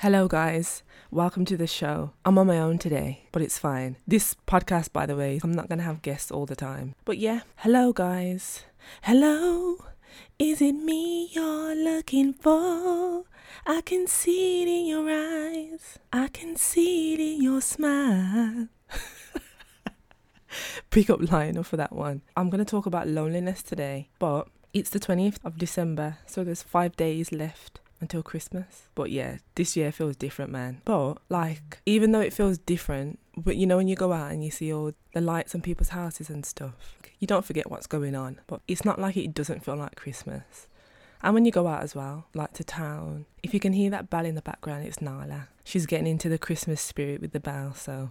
Hello, guys. Welcome to the show. I'm on my own today, but it's fine. This podcast, by the way, I'm not going to have guests all the time. But yeah, hello, guys. Hello. Is it me you're looking for? I can see it in your eyes. I can see it in your smile. Pick up Lionel for that one. I'm going to talk about loneliness today, but it's the 20th of December, so there's five days left until Christmas. But yeah, this year feels different, man. But like, even though it feels different, but you know, when you go out and you see all the lights on people's houses and stuff, you don't forget what's going on. But it's not like it doesn't feel like Christmas. And when you go out as well, like to town, if you can hear that bell in the background, it's Nala. She's getting into the Christmas spirit with the bell, so.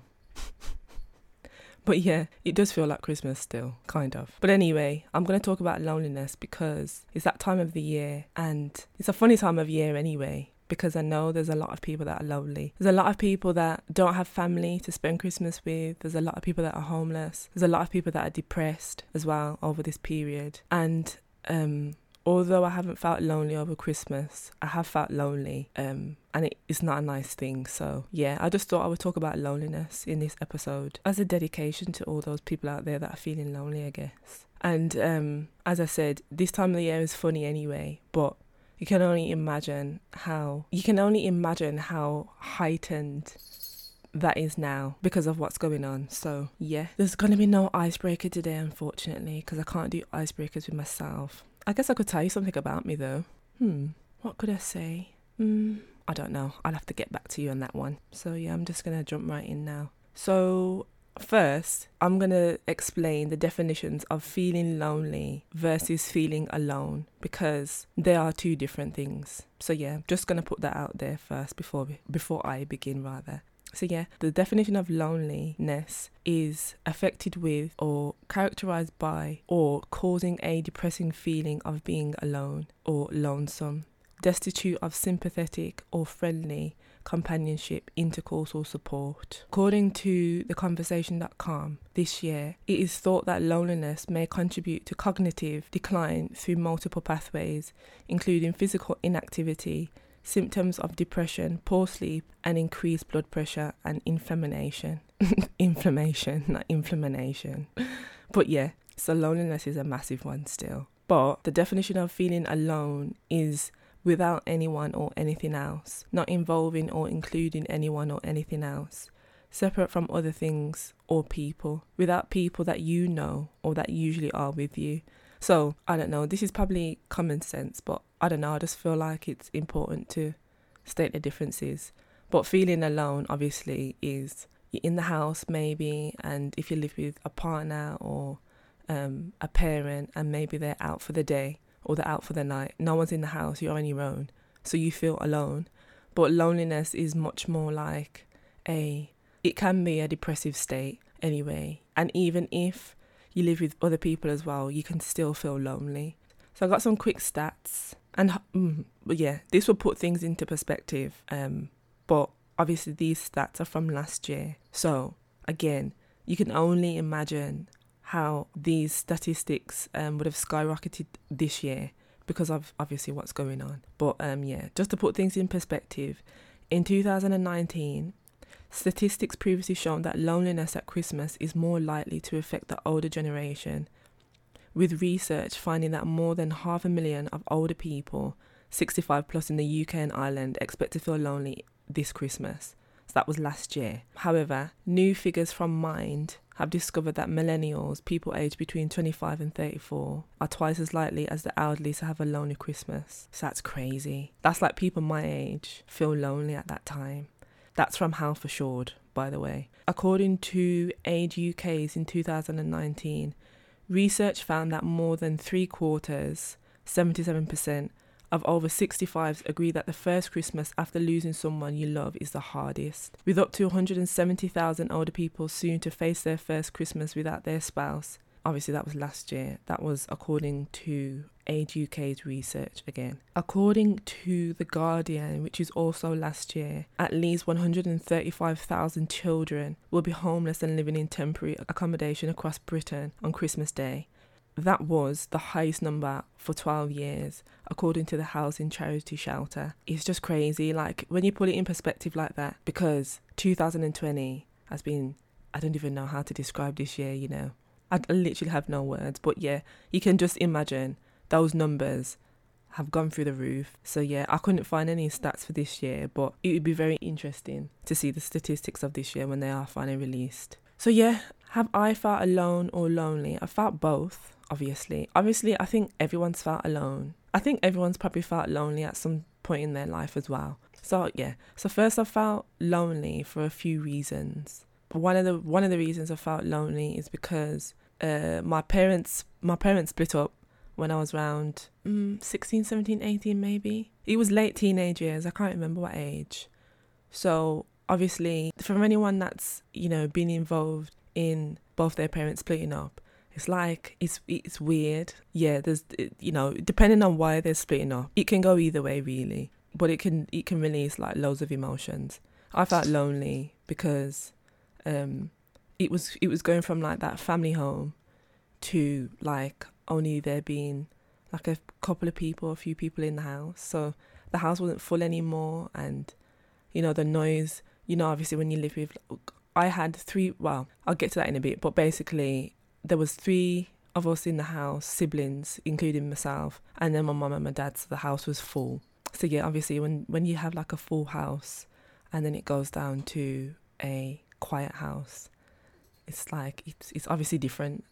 But yeah, it does feel like Christmas still, kind of. But anyway, I'm going to talk about loneliness because it's that time of the year and it's a funny time of year anyway. Because I know there's a lot of people that are lonely. There's a lot of people that don't have family to spend Christmas with. There's a lot of people that are homeless. There's a lot of people that are depressed as well over this period. And um, although I haven't felt lonely over Christmas, I have felt lonely. Um, and it is not a nice thing. So, yeah, I just thought I would talk about loneliness in this episode as a dedication to all those people out there that are feeling lonely, I guess. And um, as I said, this time of the year is funny anyway, but you can only imagine how you can only imagine how heightened that is now because of what's going on. So, yeah, there's going to be no icebreaker today, unfortunately, because I can't do icebreakers with myself. I guess I could tell you something about me though. Hmm, what could I say? Hmm, I don't know. I'll have to get back to you on that one. So, yeah, I'm just to jump right in now. So, first, I'm going to explain the definitions of feeling lonely versus feeling alone because they are two different things. So, yeah, just going to put that out there first before before I begin rather. So, yeah, the definition of loneliness is affected with or characterized by or causing a depressing feeling of being alone or lonesome destitute of sympathetic or friendly companionship, intercourse, or support. According to theconversation.com, this year, it is thought that loneliness may contribute to cognitive decline through multiple pathways, including physical inactivity, symptoms of depression, poor sleep, and increased blood pressure and inflammation. inflammation, not inflammation. But yeah, so loneliness is a massive one still. But the definition of feeling alone is without anyone or anything else, not involving or including anyone or anything else, separate from other things or people, without people that you know or that usually are with you. So, I don't know, this is probably common sense, but I don't know, I just feel like it's important to state the differences. But feeling alone, obviously, is you're in the house maybe, and if you live with a partner or um, a parent, and maybe they're out for the day, or they're out for the night. No one's in the house, you're on your own. So you feel alone. But loneliness is much more like a, it can be a depressive state anyway. And even if you live with other people as well, you can still feel lonely. So I got some quick stats. And mm, yeah, this will put things into perspective. Um, but obviously, these stats are from last year. So again, you can only imagine how these statistics um, would have skyrocketed this year because of obviously what's going on. But um, yeah, just to put things in perspective, in 2019, statistics previously shown that loneliness at Christmas is more likely to affect the older generation, with research finding that more than half a million of older people, 65 plus in the UK and Ireland, expect to feel lonely this Christmas. So that was last year. However, new figures from Mind have discovered that millennials, people aged between 25 and 34, are twice as likely as the elderly to have a lonely Christmas. So that's crazy. That's like people my age feel lonely at that time. That's from Health Assured, by the way. According to Age UK's in 2019, research found that more than three quarters, 77%, of over 65s agree that the first Christmas after losing someone you love is the hardest. With up to 170,000 older people soon to face their first Christmas without their spouse. Obviously, that was last year. That was according to Age UK's research again. According to The Guardian, which is also last year, at least 135,000 children will be homeless and living in temporary accommodation across Britain on Christmas Day that was the highest number for 12 years, according to the Housing Charity Shelter. It's just crazy, like when you put it in perspective like that, because 2020 has been, I don't even know how to describe this year, you know. I literally have no words, but yeah, you can just imagine those numbers have gone through the roof. So yeah, I couldn't find any stats for this year, but it would be very interesting to see the statistics of this year when they are finally released. So yeah, have I felt alone or lonely? I felt both, obviously. Obviously, I think everyone's felt alone. I think everyone's probably felt lonely at some point in their life as well. So yeah, so first I felt lonely for a few reasons. One of the one of the reasons I felt lonely is because uh, my parents my parents split up when I was around mm, 16, 17, 18 maybe. It was late teenage years. I can't remember what age. So obviously, from anyone that's you know been involved in both their parents splitting up, it's like it's it's weird. Yeah, there's you know depending on why they're splitting up, it can go either way really. But it can it can release like loads of emotions. I felt lonely because um, it was it was going from like that family home to like only there being like a couple of people, a few people in the house. So the house wasn't full anymore, and you know the noise. You know, obviously when you live with, I had three. Well, I'll get to that in a bit, but basically there was three of us in the house, siblings, including myself, and then my mum and my dad. So the house was full. So yeah, obviously when when you have like a full house, and then it goes down to a quiet house, it's like it's it's obviously different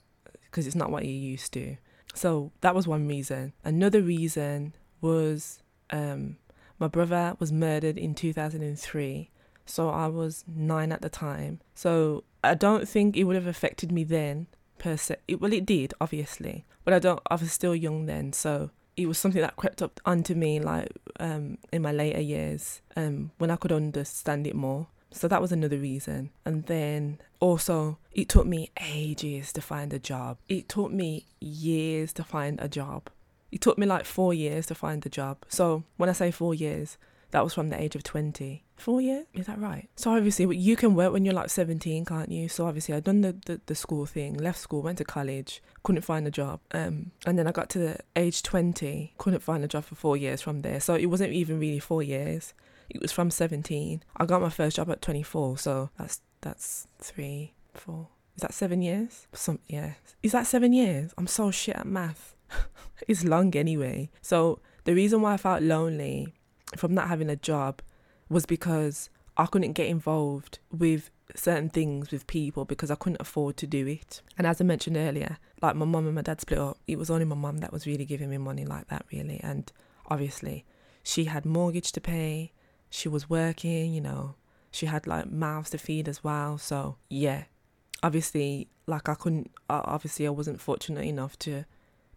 because it's not what you're used to. So that was one reason. Another reason was um, my brother was murdered in 2003. So I was nine at the time. So I don't think it would have affected me then per se. It, well, it did, obviously, but I don't. I was still young then, so it was something that crept up onto me like um, in my later years um, when I could understand it more. So that was another reason. And then also, it took me ages to find a job. It took me years to find a job. It took me like four years to find a job. So when I say four years, that was from the age of 20. Four years? Is that right? So obviously, you can work when you're like 17, can't you? So obviously, I'd done the, the, the school thing, left school, went to college, couldn't find a job. Um, and then I got to the age 20, couldn't find a job for four years from there. So it wasn't even really four years. It was from 17. I got my first job at 24, so that's that's three, four. Is that seven years? Some yeah. Is that seven years? I'm so shit at math. it's long anyway. So the reason why I felt lonely from not having a job was because I couldn't get involved with certain things with people because I couldn't afford to do it. And as I mentioned earlier, like my mum and my dad split up, it was only my mum that was really giving me money like that, really. And obviously, she had mortgage to pay, she was working, you know, she had like mouths to feed as well. So, yeah, obviously, like I couldn't, obviously, I wasn't fortunate enough to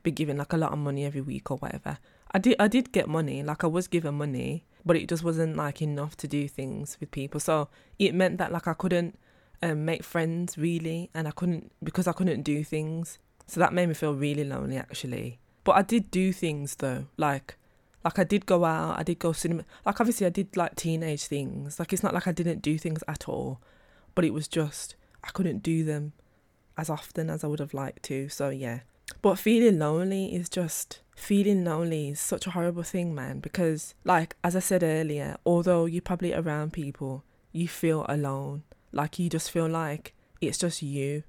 be given like a lot of money every week or whatever. I did, I did get money, like I was given money, but it just wasn't like enough to do things with people. So it meant that like I couldn't um, make friends really, and I couldn't because I couldn't do things. So that made me feel really lonely actually. But I did do things though, like like I did go out, I did go cinema. Like obviously I did like teenage things. Like it's not like I didn't do things at all, but it was just I couldn't do them as often as I would have liked to. So yeah. But feeling lonely is just feeling lonely is such a horrible thing, man, because like as I said earlier, although you're probably around people, you feel alone. Like you just feel like it's just you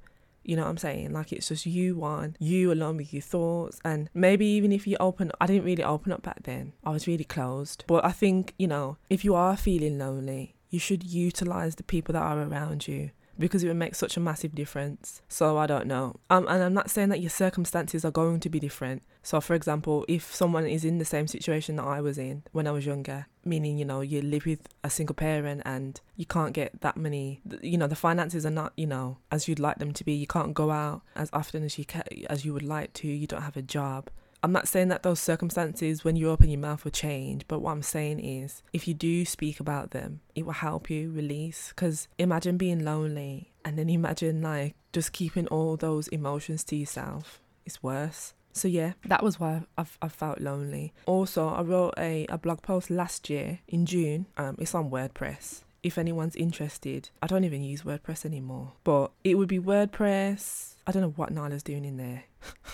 you know what I'm saying? Like it's just you one, you alone with your thoughts. And maybe even if you open, I didn't really open up back then. I was really closed. But I think, you know, if you are feeling lonely, you should utilize the people that are around you because it would make such a massive difference. So I don't know. Um, and I'm not saying that your circumstances are going to be different. So, for example, if someone is in the same situation that I was in when I was younger, meaning, you know, you live with a single parent and you can't get that many, you know, the finances are not, you know, as you'd like them to be. You can't go out as often as you can, as you would like to. You don't have a job. I'm not saying that those circumstances when you open your mouth will change, but what I'm saying is if you do speak about them, it will help you release. Because imagine being lonely and then imagine like just keeping all those emotions to yourself. It's worse. So yeah, that was why I've, I felt lonely. Also, I wrote a, a blog post last year in June. Um, it's on WordPress. If anyone's interested, I don't even use WordPress anymore, but it would be WordPress. I don't know what Nyla's doing in there.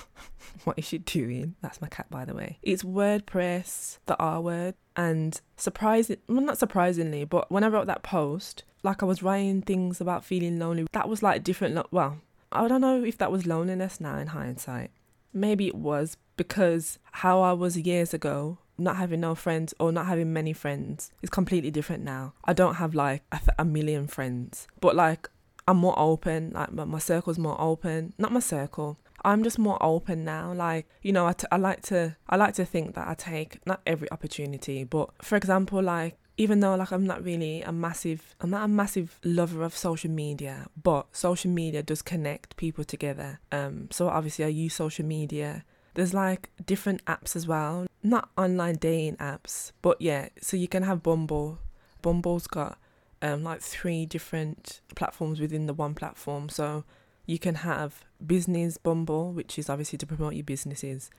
what is she doing? That's my cat, by the way. It's WordPress, the R word, and surprising, well, not surprisingly, but when I wrote that post, like I was writing things about feeling lonely. That was like different. Lo- well, I don't know if that was loneliness now in hindsight. Maybe it was because how I was years ago, not having no friends or not having many friends, is completely different now. I don't have like a, th- a million friends, but like I'm more open. Like my, my circle's more open. Not my circle. I'm just more open now. Like you know, I, t- I like to I like to think that I take not every opportunity, but for example, like even though like I'm not really a massive I'm not a massive lover of social media, but social media does connect people together. Um so obviously I use social media. There's like different apps as well. Not online dating apps, but yeah, so you can have Bumble. Bumble's got um like three different platforms within the one platform. So you can have business Bumble, which is obviously to promote your businesses.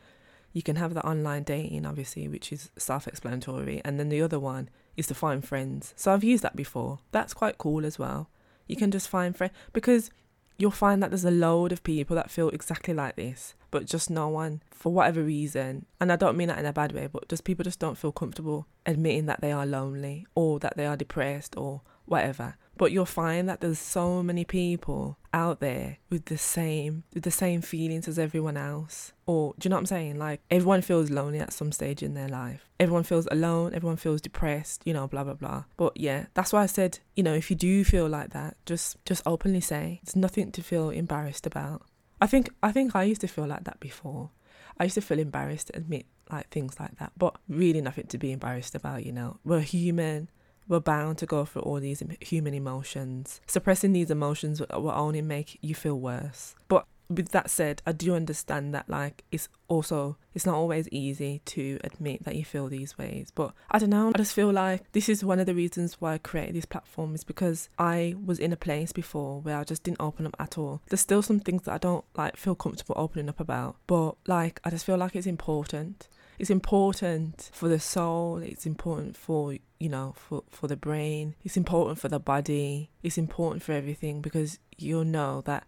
You can have the online dating, obviously, which is self explanatory. And then the other one is to find friends. So I've used that before. That's quite cool as well. You can just find friends because you'll find that there's a load of people that feel exactly like this, but just no one, for whatever reason, and I don't mean that in a bad way, but just people just don't feel comfortable admitting that they are lonely or that they are depressed or whatever. But you'll find that there's so many people out there with the same with the same feelings as everyone else. Or do you know what I'm saying? Like everyone feels lonely at some stage in their life. Everyone feels alone, everyone feels depressed, you know, blah blah blah. But yeah, that's why I said, you know, if you do feel like that, just just openly say. It's nothing to feel embarrassed about. I think I think I used to feel like that before. I used to feel embarrassed to admit like things like that, but really nothing to be embarrassed about, you know. We're human we're bound to go through all these human emotions. Suppressing these emotions will only make you feel worse. But with that said, I do understand that like it's also it's not always easy to admit that you feel these ways. But I don't know, I just feel like this is one of the reasons why I created this platform is because I was in a place before where I just didn't open up at all. There's still some things that I don't like feel comfortable opening up about. But like I just feel like it's important it's important for the soul it's important for you know for for the brain it's important for the body it's important for everything because you'll know that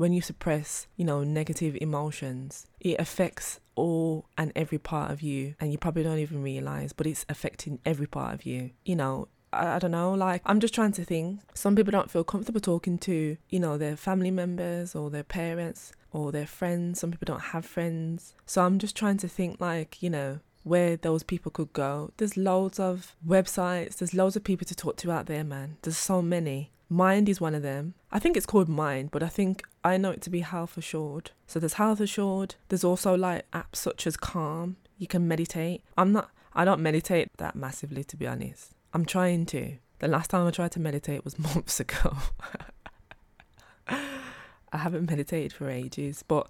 when you suppress you know negative emotions it affects all and every part of you and you probably don't even realize but it's affecting every part of you you know I, I don't know, like I'm just trying to think. Some people don't feel comfortable talking to, you know, their family members or their parents or their friends. Some people don't have friends. So I'm just trying to think, like, you know, where those people could go. There's loads of websites, there's loads of people to talk to out there, man. There's so many. Mind is one of them. I think it's called Mind, but I think I know it to be Health Assured. So there's Health Assured. There's also like apps such as Calm. You can meditate. I'm not, I don't meditate that massively, to be honest. I'm trying to. The last time I tried to meditate was months ago. I haven't meditated for ages, but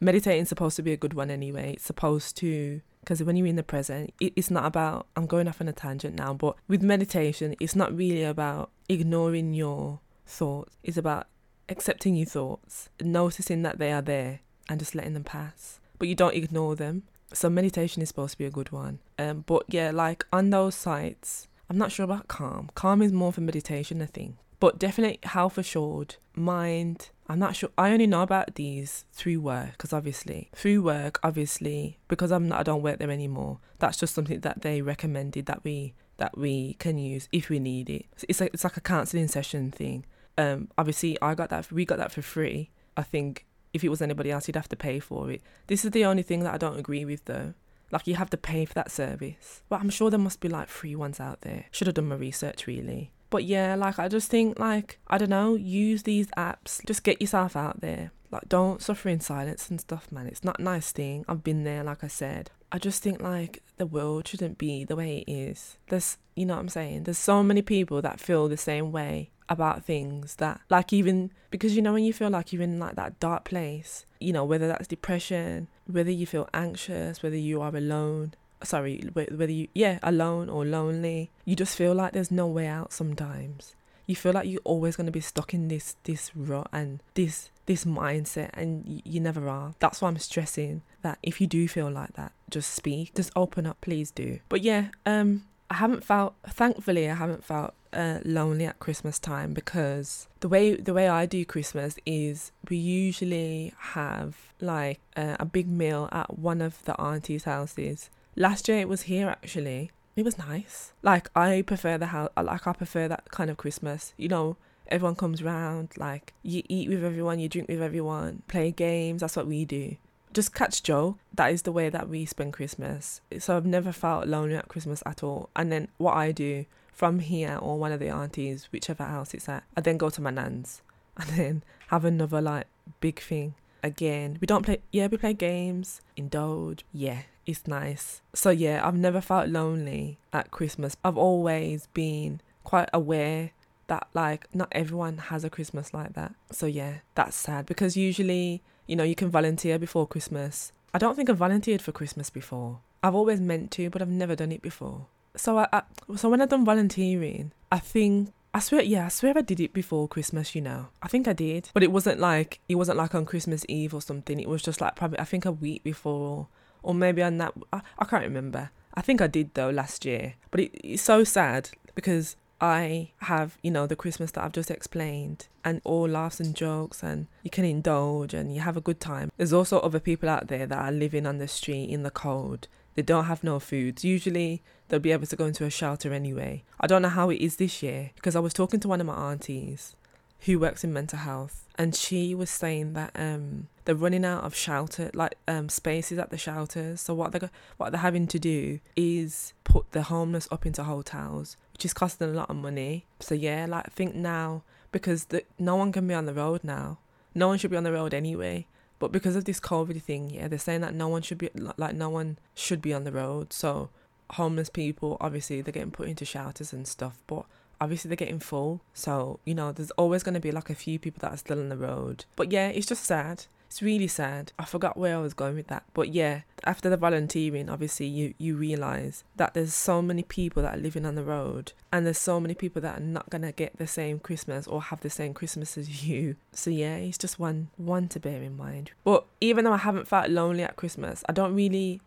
meditating's supposed to be a good one anyway. It's supposed to, because when you're in the present, it, it's not about, I'm going off on a tangent now, but with meditation, it's not really about ignoring your thoughts. It's about accepting your thoughts, noticing that they are there, and just letting them pass. But you don't ignore them. So meditation is supposed to be a good one. Um, but yeah, like on those sites, I'm not sure about calm. Calm is more for meditation, I think. But definitely health assured, mind. I'm not sure. I only know about these through work because obviously through work, obviously because I'm not, I don't work there anymore. That's just something that they recommended that we that we can use if we need it. It's like it's like a counselling session thing. Um, obviously I got that. We got that for free. I think if it was anybody else, you'd have to pay for it. This is the only thing that I don't agree with though. Like you have to pay for that service. But I'm sure there must be like free ones out there. Should have done my research really. But yeah, like I just think like I don't know, use these apps. Just get yourself out there. Like don't suffer in silence and stuff, man. It's not a nice thing. I've been there, like I said. I just think like the world shouldn't be the way it is. There's you know what I'm saying? There's so many people that feel the same way about things that like even because you know when you feel like you're in like that dark place you know whether that's depression whether you feel anxious whether you are alone sorry whether you yeah alone or lonely you just feel like there's no way out sometimes. You feel like you're always going to be stuck in this this rut and this this mindset and you, never are. That's why i'm stressing that if you do feel like that just speak just open up please do. But yeah um I haven't felt, thankfully, I haven't felt uh, lonely at Christmas time because the way the way I do Christmas is we usually have like uh, a big meal at one of the auntie's houses. Last year it was here actually. It was nice. Like I prefer the house. Uh, like I prefer that kind of Christmas. You know, everyone comes round. Like you eat with everyone, you drink with everyone, play games. That's what we do just catch Joe. That is the way that we spend Christmas. So I've never felt lonely at Christmas at all. And then what I do from here or one of the aunties, whichever house it's at, I then go to my nan's and then have another like big thing again. We don't play, yeah, we play games, indulge. Yeah, it's nice. So yeah, I've never felt lonely at Christmas. I've always been quite aware that like not everyone has a Christmas like that. So yeah, that's sad because usually, you know, you can volunteer before Christmas. I don't think I've volunteered for Christmas before. I've always meant to, but I've never done it before so I, I so when I done volunteering, I think I swear, yeah, I swear I did it before Christmas, you know. I think I did. But it wasn't like, it wasn't like on Christmas Eve or something. It was just like probably, I think a week before, or maybe on that, I, I can't remember. I think I did though last year. But it, it's so sad because I have, you know, the Christmas that I've just explained and all laughs and jokes and you can indulge and you have a good time. There's also other people out there that are living on the street in the cold they don't have no food. Usually they'll be able to go into a shelter anyway. I don't know how it is this year because I was talking to one of my aunties who works in mental health and she was saying that um they're running out of shelter like um spaces at the shelters. So what they what they're having to do is put the homeless up into hotels which is costing a lot of money. So yeah like I think now because the, no one can be on the road now. No one should be on the road anyway. But because of this COVID thing, yeah, they're saying that no one should be like no one should be on the road. So homeless people, obviously, they're getting put into shelters and stuff, but obviously they're getting full. So you know, there's always going to be like a few people that are still on the road. But yeah, it's just sad. It's really sad. I forgot where I was going with that. But yeah, after the volunteering, obviously you you realize that there's so many people that are living on the road and there's so many people that are not going to get the same Christmas or have the same Christmas as you. So yeah, it's just one one to bear in mind. But even though I haven't felt lonely at Christmas, I don't really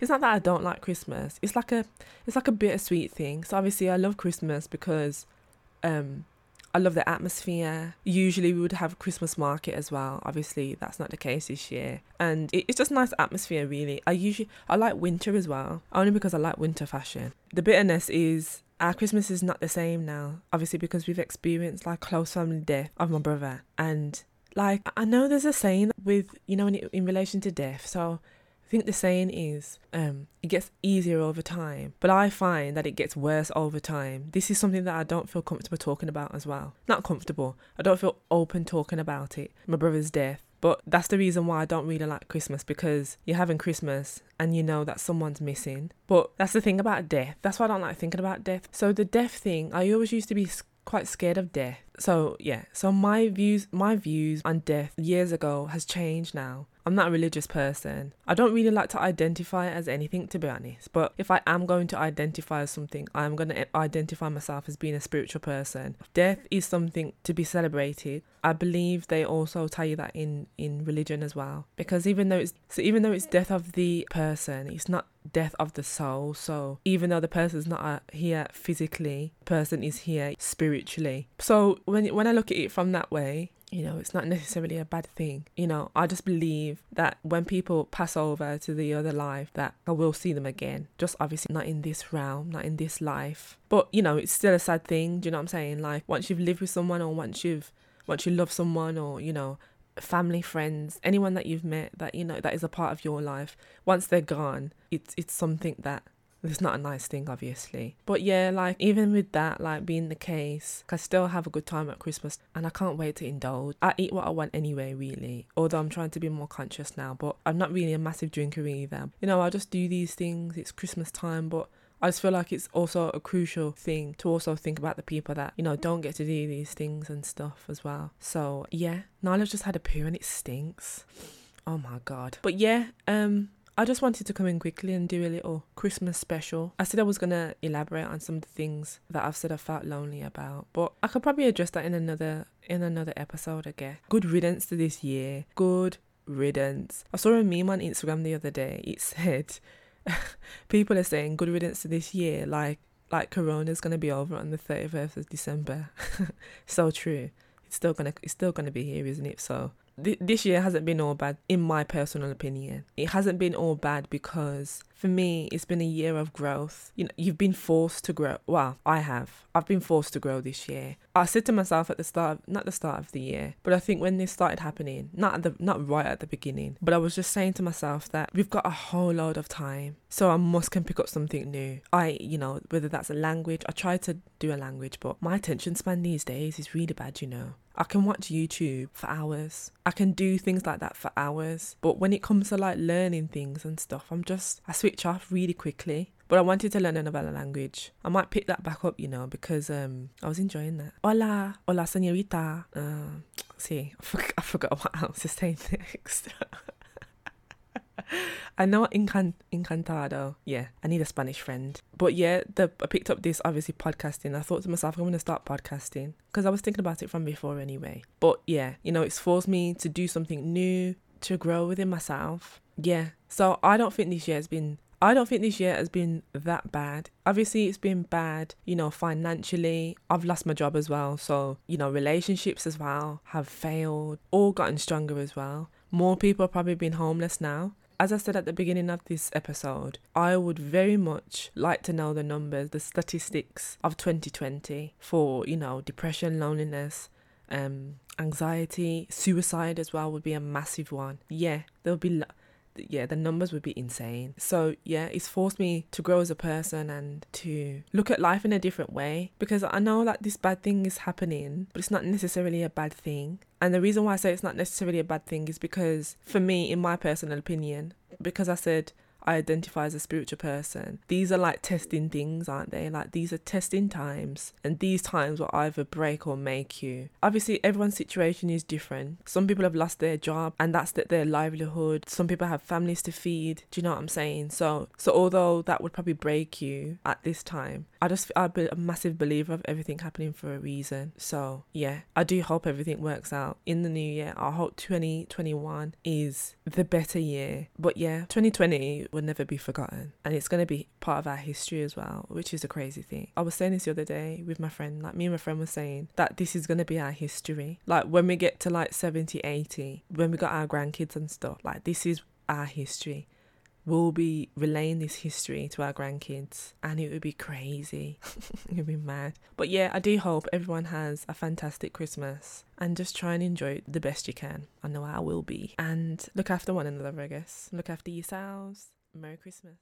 it's not that I don't like Christmas. It's like a it's like a bittersweet thing. So obviously I love Christmas because um I love the atmosphere. Usually we would have a Christmas market as well. Obviously that's not the case this year. And it's just nice atmosphere really. I usually I like winter as well. Only because I like winter fashion. The bitterness is our Christmas is not the same now. Obviously because we've experienced like close family death of my brother. And like I know there's a saying with you know in, in relation to death. So I think the saying is um, it gets easier over time, but I find that it gets worse over time. This is something that I don't feel comfortable talking about as well. Not comfortable, I don't feel open talking about it. My brother's death. But that's the reason why I don't really like Christmas because you're having Christmas and you know that someone's missing. But that's the thing about death. That's why I don't like thinking about death. So the death thing, I always used to be quite scared of death. So yeah, so my views my views on death years ago has changed now. I'm not a religious person. I don't really like to identify as anything to be honest. But if I am going to identify as something, I'm going to identify myself as being a spiritual person. Death is something to be celebrated. I believe they also tell you that in in religion as well. Because even though it's so even though it's death of the person, it's not death of the soul. So even though the person's not uh, here physically, person is here spiritually. So when when I look at it from that way, you know, it's not necessarily a bad thing. You know, I just believe that when people pass over to the other life, that I will see them again. Just obviously not in this realm, not in this life. But you know, it's still a sad thing. Do you know what I'm saying? Like once you've lived with someone, or once you've once you love someone, or you know, family, friends, anyone that you've met that you know that is a part of your life, once they're gone, it's it's something that it's not a nice thing obviously but yeah like even with that like being the case i still have a good time at christmas and i can't wait to indulge i eat what i want anyway really although i'm trying to be more conscious now but i'm not really a massive drinker either you know i just do these things it's christmas time but I just feel like it's also a crucial thing to also think about the people that, you know, don't get to do these things and stuff as well. So yeah, Nyla's just had a poo and it stinks. Oh my god. But yeah, um, I just wanted to come in quickly and do a little Christmas special. I said I was gonna elaborate on some of the things that I've said I felt lonely about, but I could probably address that in another in another episode again. Good riddance to this year. Good riddance. I saw a meme on Instagram the other day. It said people are saying good riddance to this year, like like Corona's gonna be over on the 31st of December. so true. It's still gonna it's still gonna be here, isn't it? So th- this year hasn't been all bad, in my personal opinion. It hasn't been all bad because for me, it's been a year of growth. You know, you've been forced to grow. Well, I have. I've been forced to grow this year. I said to myself at the start, not the start of the year, but I think when this started happening, not at the, not right at the beginning, but I was just saying to myself that we've got a whole load of time, so I must can pick up something new. I, you know, whether that's a language, I try to do a language, but my attention span these days is really bad. You know, I can watch YouTube for hours. I can do things like that for hours. But when it comes to like learning things and stuff, I'm just, I switch off really quickly. But I wanted to learn another language. I might pick that back up, you know, because um, I was enjoying that. Hola, hola, señorita. Uh, see, I forgot, I forgot what else to say next. I know Encan- Encantado. Yeah, I need a Spanish friend. But yeah, the, I picked up this obviously podcasting. I thought to myself, I'm going to start podcasting because I was thinking about it from before anyway. But yeah, you know, it's forced me to do something new, to grow within myself. Yeah, so I don't think this year has been. I don't think this year has been that bad. Obviously, it's been bad, you know, financially. I've lost my job as well. So, you know, relationships as well have failed, all gotten stronger as well. More people have probably been homeless now as I said at the beginning of this episode, I would very much like to know the numbers, the statistics of 2020 for, you know, depression, loneliness, um, anxiety, suicide as well would be a massive one. Yeah, there'll be. Yeah, the numbers would be insane. So, yeah, it's forced me to grow as a person and to look at life in a different way because I know that this bad thing is happening, but it's not necessarily a bad thing. And the reason why I say it's not necessarily a bad thing is because, for me, in my personal opinion, because I said I identify as a spiritual person. These are like testing things, aren't they? Like these are testing times, and these times will either break or make you. Obviously, everyone's situation is different. Some people have lost their job, and that's their livelihood. Some people have families to feed. Do you know what I'm saying? So, so although that would probably break you at this time, I just I'm a massive believer of everything happening for a reason. So yeah, I do hope everything works out in the new year. I hope 2021 is the better year. But yeah, 2020 will never be forgotten. And it's going to be part of our history as well, which is a crazy thing. I was saying this the other day with my friend, like me and my friend was saying that this is going to be our history. Like when we get to like 70, 80, when we got our grandkids and stuff, like this is our history. We'll be relaying this history to our grandkids and it would be crazy. it would be mad. But yeah, I do hope everyone has a fantastic Christmas and just try and enjoy it the best you can. I know I will be. And look after one another, I guess. Look after yourselves. Merry Christmas.